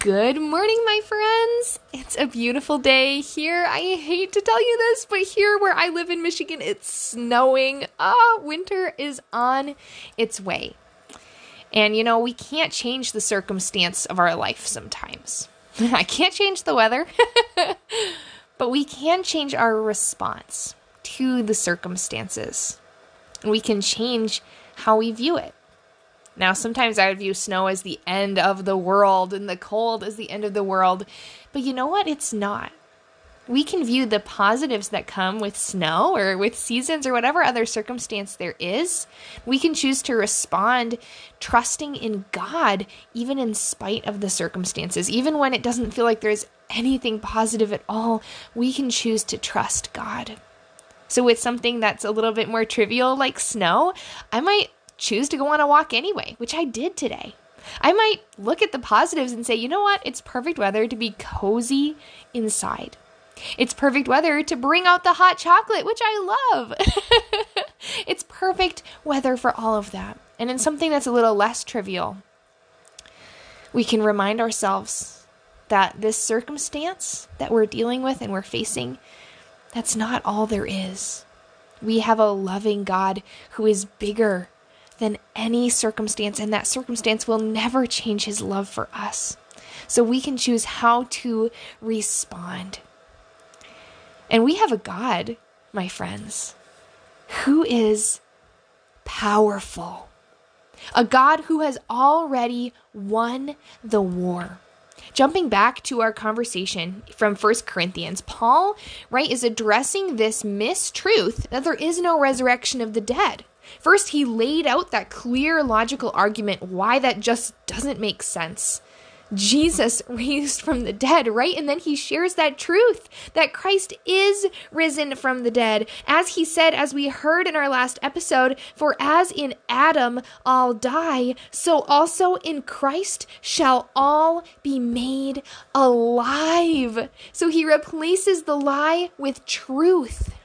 Good morning, my friends. It's a beautiful day here. I hate to tell you this, but here where I live in Michigan, it's snowing. Ah, oh, winter is on its way. And you know, we can't change the circumstance of our life sometimes. I can't change the weather, but we can change our response to the circumstances. We can change how we view it. Now, sometimes I view snow as the end of the world and the cold as the end of the world. But you know what? It's not. We can view the positives that come with snow or with seasons or whatever other circumstance there is. We can choose to respond trusting in God, even in spite of the circumstances. Even when it doesn't feel like there's anything positive at all, we can choose to trust God. So, with something that's a little bit more trivial like snow, I might choose to go on a walk anyway, which I did today. I might look at the positives and say, you know what? It's perfect weather to be cozy inside. It's perfect weather to bring out the hot chocolate, which I love. it's perfect weather for all of that. And in something that's a little less trivial, we can remind ourselves that this circumstance that we're dealing with and we're facing, that's not all there is. We have a loving God who is bigger than any circumstance, and that circumstance will never change his love for us. So we can choose how to respond. And we have a God, my friends, who is powerful. A God who has already won the war. Jumping back to our conversation from First Corinthians, Paul, right, is addressing this mistruth that there is no resurrection of the dead. First, he laid out that clear logical argument why that just doesn't make sense. Jesus raised from the dead, right? And then he shares that truth that Christ is risen from the dead. As he said, as we heard in our last episode, for as in Adam all die, so also in Christ shall all be made alive. So he replaces the lie with truth.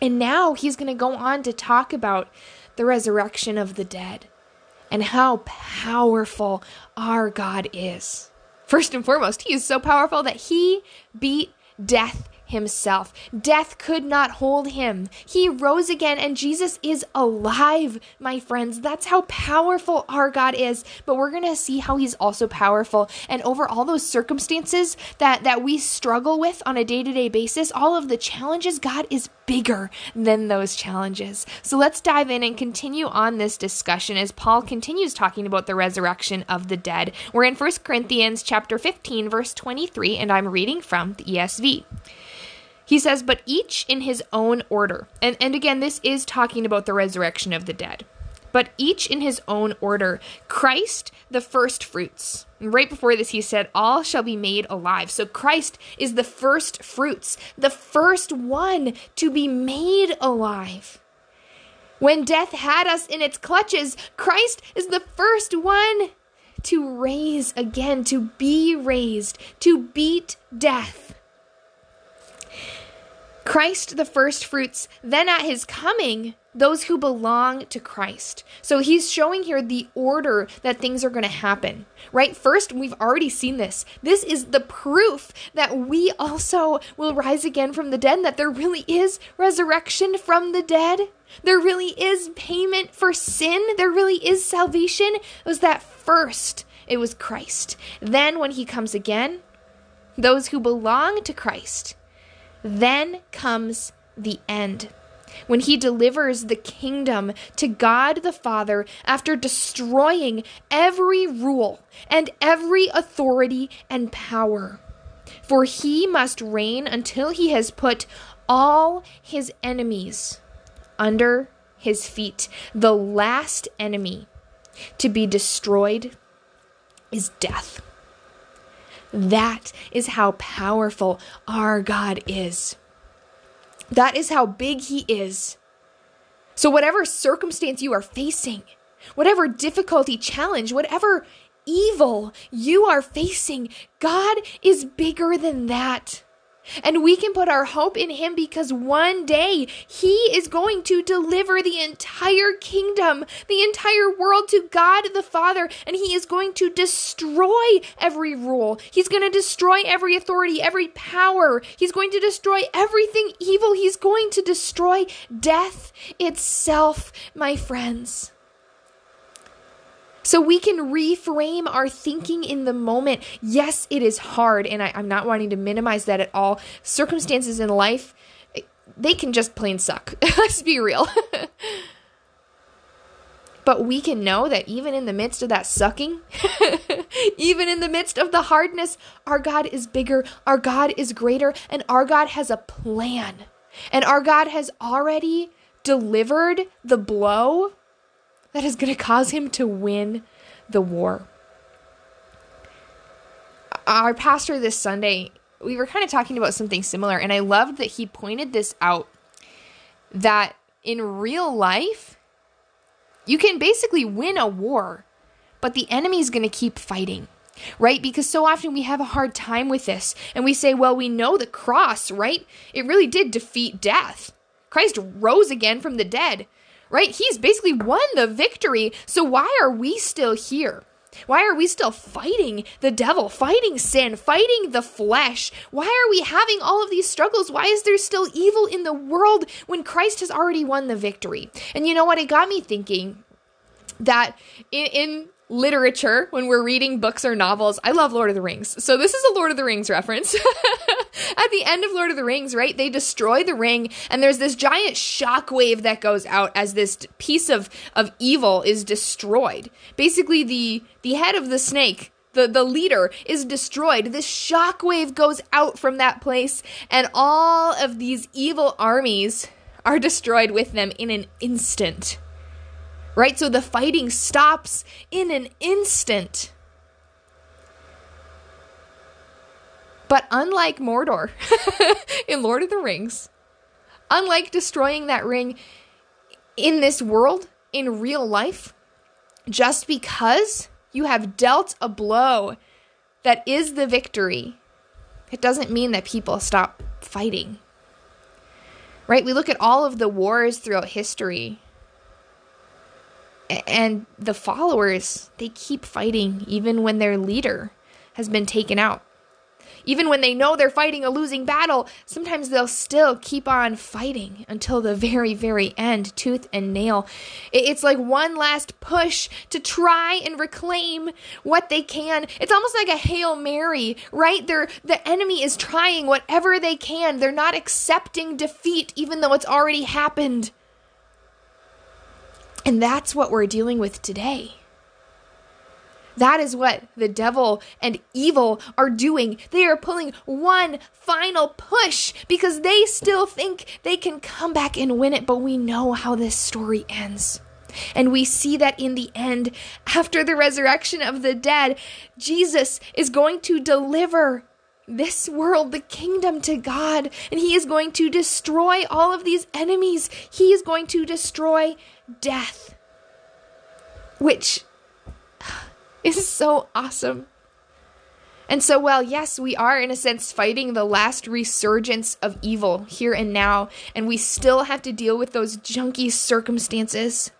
And now he's going to go on to talk about the resurrection of the dead and how powerful our God is. First and foremost, he is so powerful that he beat death himself. Death could not hold him. He rose again, and Jesus is alive, my friends. That's how powerful our God is. But we're going to see how he's also powerful. And over all those circumstances that, that we struggle with on a day to day basis, all of the challenges, God is bigger than those challenges. So let's dive in and continue on this discussion as Paul continues talking about the resurrection of the dead. We're in 1 Corinthians chapter 15 verse 23 and I'm reading from the ESV. He says, but each in his own order. And, and again, this is talking about the resurrection of the dead. But each in his own order. Christ, the first fruits. Right before this, he said, All shall be made alive. So Christ is the first fruits, the first one to be made alive. When death had us in its clutches, Christ is the first one to raise again, to be raised, to beat death. Christ the first fruits, then at his coming, those who belong to Christ. So he's showing here the order that things are going to happen, right? First, we've already seen this. This is the proof that we also will rise again from the dead, that there really is resurrection from the dead. There really is payment for sin. There really is salvation. It was that first, it was Christ. Then, when he comes again, those who belong to Christ, then comes the end. When he delivers the kingdom to God the Father after destroying every rule and every authority and power. For he must reign until he has put all his enemies under his feet. The last enemy to be destroyed is death. That is how powerful our God is. That is how big He is. So, whatever circumstance you are facing, whatever difficulty, challenge, whatever evil you are facing, God is bigger than that. And we can put our hope in him because one day he is going to deliver the entire kingdom, the entire world to God the Father, and he is going to destroy every rule. He's going to destroy every authority, every power. He's going to destroy everything evil. He's going to destroy death itself, my friends. So we can reframe our thinking in the moment. Yes, it is hard, and I, am not wanting to minimize that at all. Circumstances in life, they can just plain suck. Let's be real. but we can know that even in the midst of that sucking, even in the midst of the hardness, our God is bigger, our God is greater, and our God has a plan. And our God has already delivered the blow that is going to cause him to win the war. Our pastor this Sunday, we were kind of talking about something similar, and I loved that he pointed this out that in real life, you can basically win a war, but the enemy is going to keep fighting right? Because so often we have a hard time with this and we say, well, we know the cross, right? It really did defeat death. Christ rose again from the dead right? He's basically won the victory. So why are we still here? Why are we still fighting the devil, fighting sin, fighting the flesh? Why are we having all of these struggles? Why is there still evil in the world when Christ has already won the victory? And you know what? It got me thinking that in, in literature when we're reading books or novels. I love Lord of the Rings. So this is a Lord of the Rings reference. At the end of Lord of the Rings, right? They destroy the ring and there's this giant shockwave that goes out as this piece of of evil is destroyed. Basically the the head of the snake the, the leader is destroyed. This shockwave goes out from that place, and all of these evil armies are destroyed with them in an instant right? So the fighting stops in an instant. But unlike Mordor in Lord of the Rings, unlike destroying that ring in this world, in real life, just because you have dealt a blow that is the victory, it doesn't mean that people stop fighting. Right? We look at all of the wars throughout history and the followers, they keep fighting even when their leader has been taken out. Even when they know they're fighting a losing battle, sometimes they'll still keep on fighting until the very, very end, tooth and nail. It's like one last push to try and reclaim what they can. It's almost like a Hail Mary, right? They're, the enemy is trying whatever they can. They're not accepting defeat, even though it's already happened. And that's what we're dealing with today. That is what the devil and evil are doing. They are pulling one final push because they still think they can come back and win it, but we know how this story ends. And we see that in the end, after the resurrection of the dead, Jesus is going to deliver this world, the kingdom to God, and He is going to destroy all of these enemies. He is going to destroy death, which is so awesome. And so, while yes, we are in a sense fighting the last resurgence of evil here and now, and we still have to deal with those junky circumstances,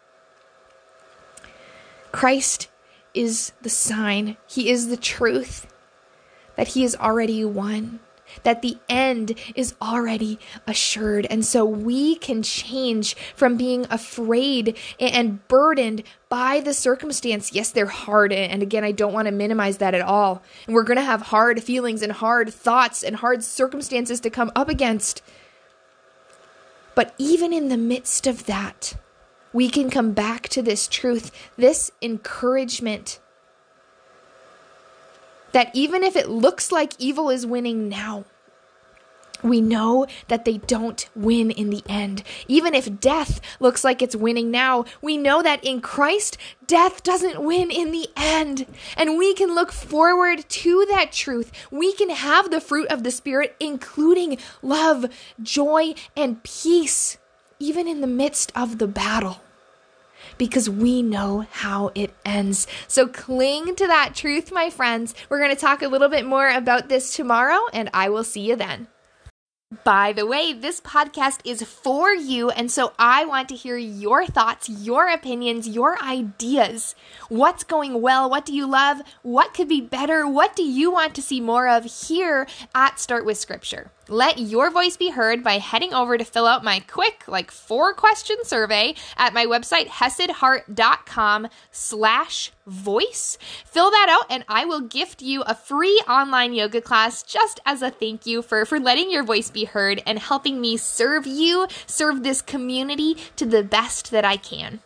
Christ is the sign, He is the truth that He has already won that the end is already assured. And so we can change from being afraid and burdened by the circumstance. Yes, they're hard. And again, I don't want to minimize that at all. And we're going to have hard feelings and hard thoughts and hard circumstances to come up against. But even in the midst of that, we can come back to this truth, this encouragement that even if it looks like evil is winning now, we know that they don't win in the end. Even if death looks like it's winning now, we know that in Christ, death doesn't win in the end. And we can look forward to that truth. We can have the fruit of the Spirit, including love, joy, and peace even in the midst of the battle because we know how it ends. So cling to that truth, my friends. We're going to talk a little bit more about this tomorrow, and I will see you then. By the way, this podcast is for you, and so I want to hear your thoughts, your opinions, your ideas. What's going well? What do you love? What could be better? What do you want to see more of here at Start with Scripture? Let your voice be heard by heading over to fill out my quick, like four question survey at my website, hesedheart.com slash voice. Fill that out and I will gift you a free online yoga class just as a thank you for, for letting your voice be heard and helping me serve you, serve this community to the best that I can.